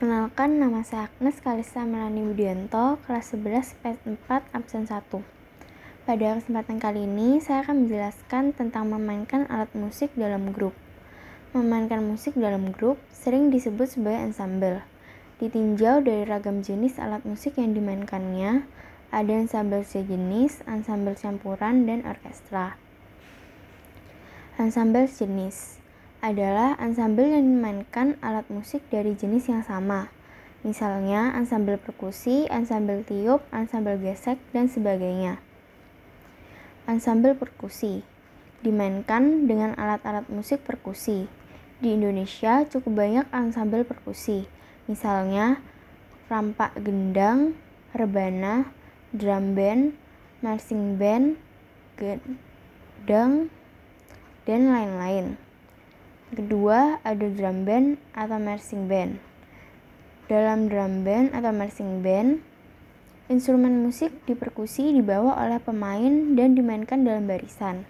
Perkenalkan, nama saya Agnes Kalista Melani Budianto, kelas 11 PS4 absen 1. Pada kesempatan kali ini, saya akan menjelaskan tentang memainkan alat musik dalam grup. Memainkan musik dalam grup sering disebut sebagai ensemble. Ditinjau dari ragam jenis alat musik yang dimainkannya, ada ensemble sejenis, ensemble campuran, dan orkestra. Ensemble jenis adalah ensemble yang dimainkan alat musik dari jenis yang sama. Misalnya ensemble perkusi, ensemble tiup, ensemble gesek, dan sebagainya. Ensemble perkusi dimainkan dengan alat-alat musik perkusi. Di Indonesia cukup banyak ensemble perkusi. Misalnya rampak gendang, rebana, drum band, marching band, gendang, dan lain-lain. Kedua, ada drum band atau marching band. Dalam drum band atau marching band, instrumen musik diperkusi dibawa oleh pemain dan dimainkan dalam barisan.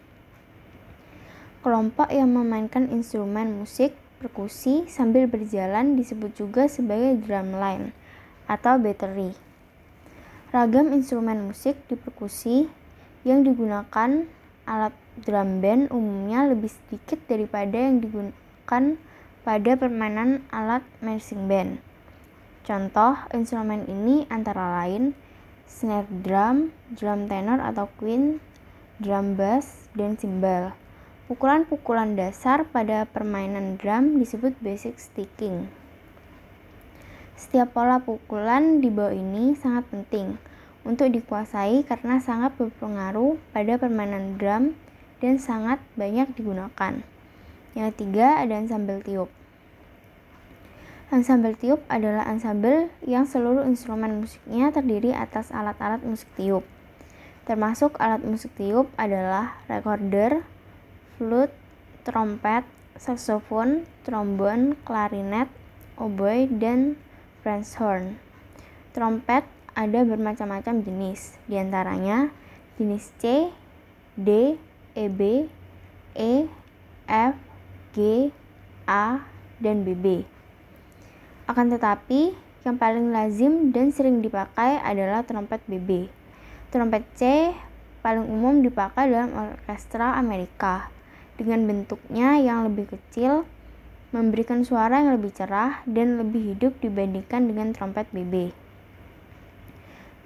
Kelompok yang memainkan instrumen musik perkusi sambil berjalan disebut juga sebagai drum line atau battery. Ragam instrumen musik diperkusi yang digunakan alat drum band umumnya lebih sedikit daripada yang digunakan pada permainan alat marching band. Contoh instrumen ini antara lain snare drum, drum tenor atau queen, drum bass, dan cymbal. Pukulan-pukulan dasar pada permainan drum disebut basic sticking. Setiap pola pukulan di bawah ini sangat penting untuk dikuasai karena sangat berpengaruh pada permainan drum dan sangat banyak digunakan. Yang ketiga ada ensemble tiup. Ensemble tiup adalah ensemble yang seluruh instrumen musiknya terdiri atas alat-alat musik tiup. Termasuk alat musik tiup adalah recorder, flute, trompet, saxophone, trombon, klarinet, oboe, dan French horn. Trompet ada bermacam-macam jenis, di antaranya jenis C, D, EB, E, F, G, A, dan BB. Akan tetapi, yang paling lazim dan sering dipakai adalah trompet BB. Trompet C paling umum dipakai dalam orkestra Amerika dengan bentuknya yang lebih kecil, memberikan suara yang lebih cerah dan lebih hidup dibandingkan dengan trompet BB.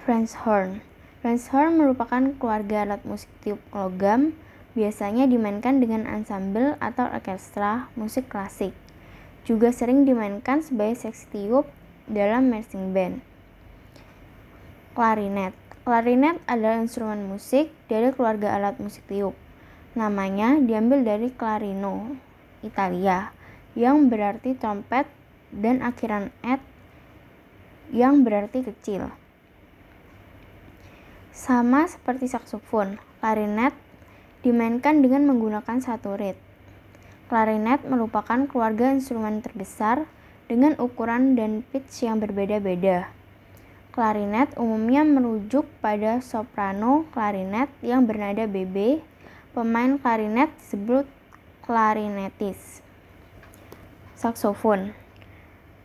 French horn. French horn merupakan keluarga alat musik tiup logam, biasanya dimainkan dengan ensemble atau orkestra musik klasik. Juga sering dimainkan sebagai seksi tiup dalam marching band. Klarinet. Klarinet adalah instrumen musik dari keluarga alat musik tiup. Namanya diambil dari clarino, Italia, yang berarti trompet dan akhiran et yang berarti kecil. Sama seperti saksofon, klarinet dimainkan dengan menggunakan satu reed. Klarinet merupakan keluarga instrumen terbesar dengan ukuran dan pitch yang berbeda-beda. Klarinet umumnya merujuk pada soprano klarinet yang bernada BB. Pemain klarinet disebut klarinetis. Saksofon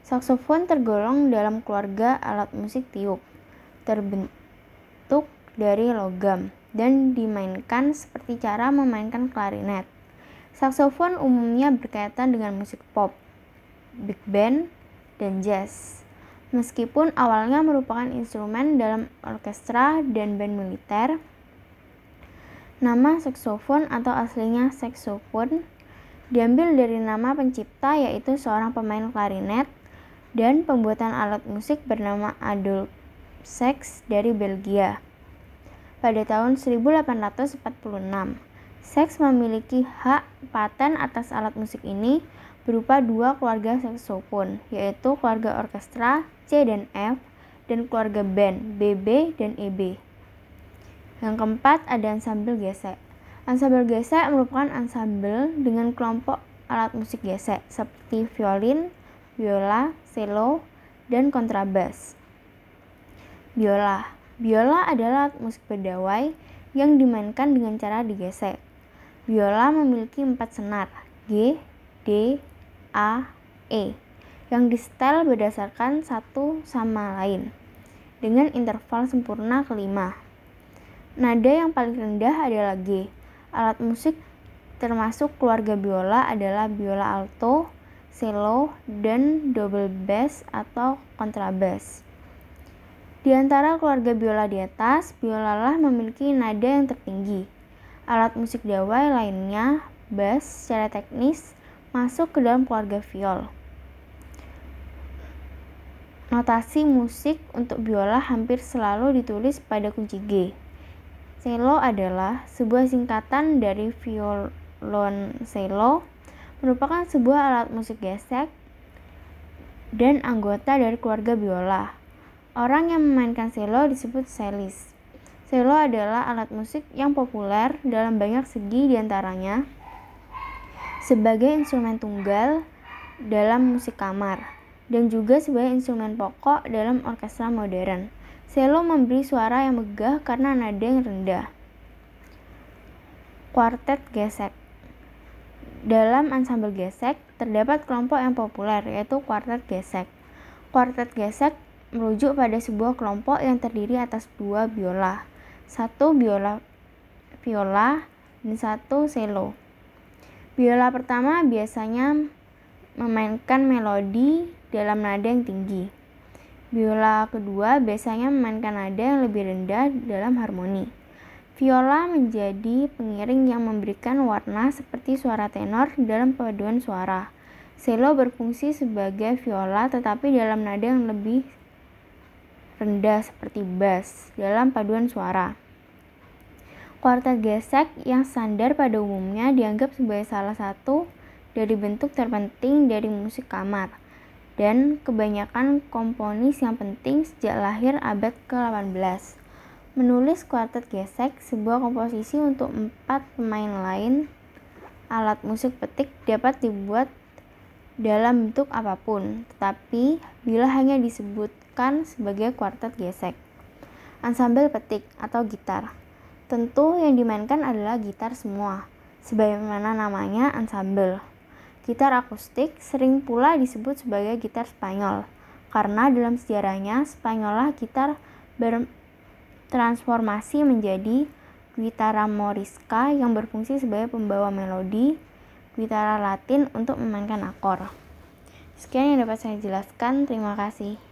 Saksofon tergolong dalam keluarga alat musik tiup. Terbentuk dari logam dan dimainkan seperti cara memainkan klarinet. Saksofon umumnya berkaitan dengan musik pop, big band, dan jazz. Meskipun awalnya merupakan instrumen dalam orkestra dan band militer, nama saksofon atau aslinya saksofon diambil dari nama pencipta yaitu seorang pemain klarinet dan pembuatan alat musik bernama Adolf Sax dari Belgia pada tahun 1846. Seks memiliki hak paten atas alat musik ini berupa dua keluarga saksofon, yaitu keluarga orkestra C dan F dan keluarga band BB dan EB. Yang keempat ada ensemble gesek. Ensemble gesek merupakan ensemble dengan kelompok alat musik gesek seperti violin, biola, cello, dan kontrabas. Biola Biola adalah musik berdawai yang dimainkan dengan cara digesek. Biola memiliki empat senar, G, D, A, E, yang disetel berdasarkan satu sama lain dengan interval sempurna kelima. Nada yang paling rendah adalah G. Alat musik termasuk keluarga biola adalah biola alto, cello, dan double bass atau kontrabas. Di antara keluarga biola di atas, biola lah memiliki nada yang tertinggi. Alat musik dawai lainnya, bass, secara teknis masuk ke dalam keluarga viol. Notasi musik untuk biola hampir selalu ditulis pada kunci G. Cello adalah sebuah singkatan dari violoncello, merupakan sebuah alat musik gesek dan anggota dari keluarga biola. Orang yang memainkan cello disebut cellist. Cello adalah alat musik yang populer dalam banyak segi di antaranya sebagai instrumen tunggal dalam musik kamar dan juga sebagai instrumen pokok dalam orkestra modern. Cello memberi suara yang megah karena nada yang rendah. Kuartet gesek Dalam ansambel gesek, terdapat kelompok yang populer, yaitu kuartet gesek. Kuartet gesek merujuk pada sebuah kelompok yang terdiri atas dua biola, satu biola viola dan satu cello. Biola pertama biasanya memainkan melodi dalam nada yang tinggi. Biola kedua biasanya memainkan nada yang lebih rendah dalam harmoni. Viola menjadi pengiring yang memberikan warna seperti suara tenor dalam paduan suara. Cello berfungsi sebagai viola tetapi dalam nada yang lebih rendah seperti bass dalam paduan suara. Kuartet gesek yang standar pada umumnya dianggap sebagai salah satu dari bentuk terpenting dari musik kamar dan kebanyakan komponis yang penting sejak lahir abad ke-18. Menulis kuartet gesek, sebuah komposisi untuk empat pemain lain alat musik petik dapat dibuat dalam bentuk apa pun, tetapi bila hanya sebagai kuartet gesek. Ansambel petik atau gitar. Tentu yang dimainkan adalah gitar semua, sebagaimana namanya ansambel. Gitar akustik sering pula disebut sebagai gitar Spanyol, karena dalam sejarahnya Spanyol gitar bertransformasi menjadi gitara morisca yang berfungsi sebagai pembawa melodi, gitara Latin untuk memainkan akor. Sekian yang dapat saya jelaskan. Terima kasih.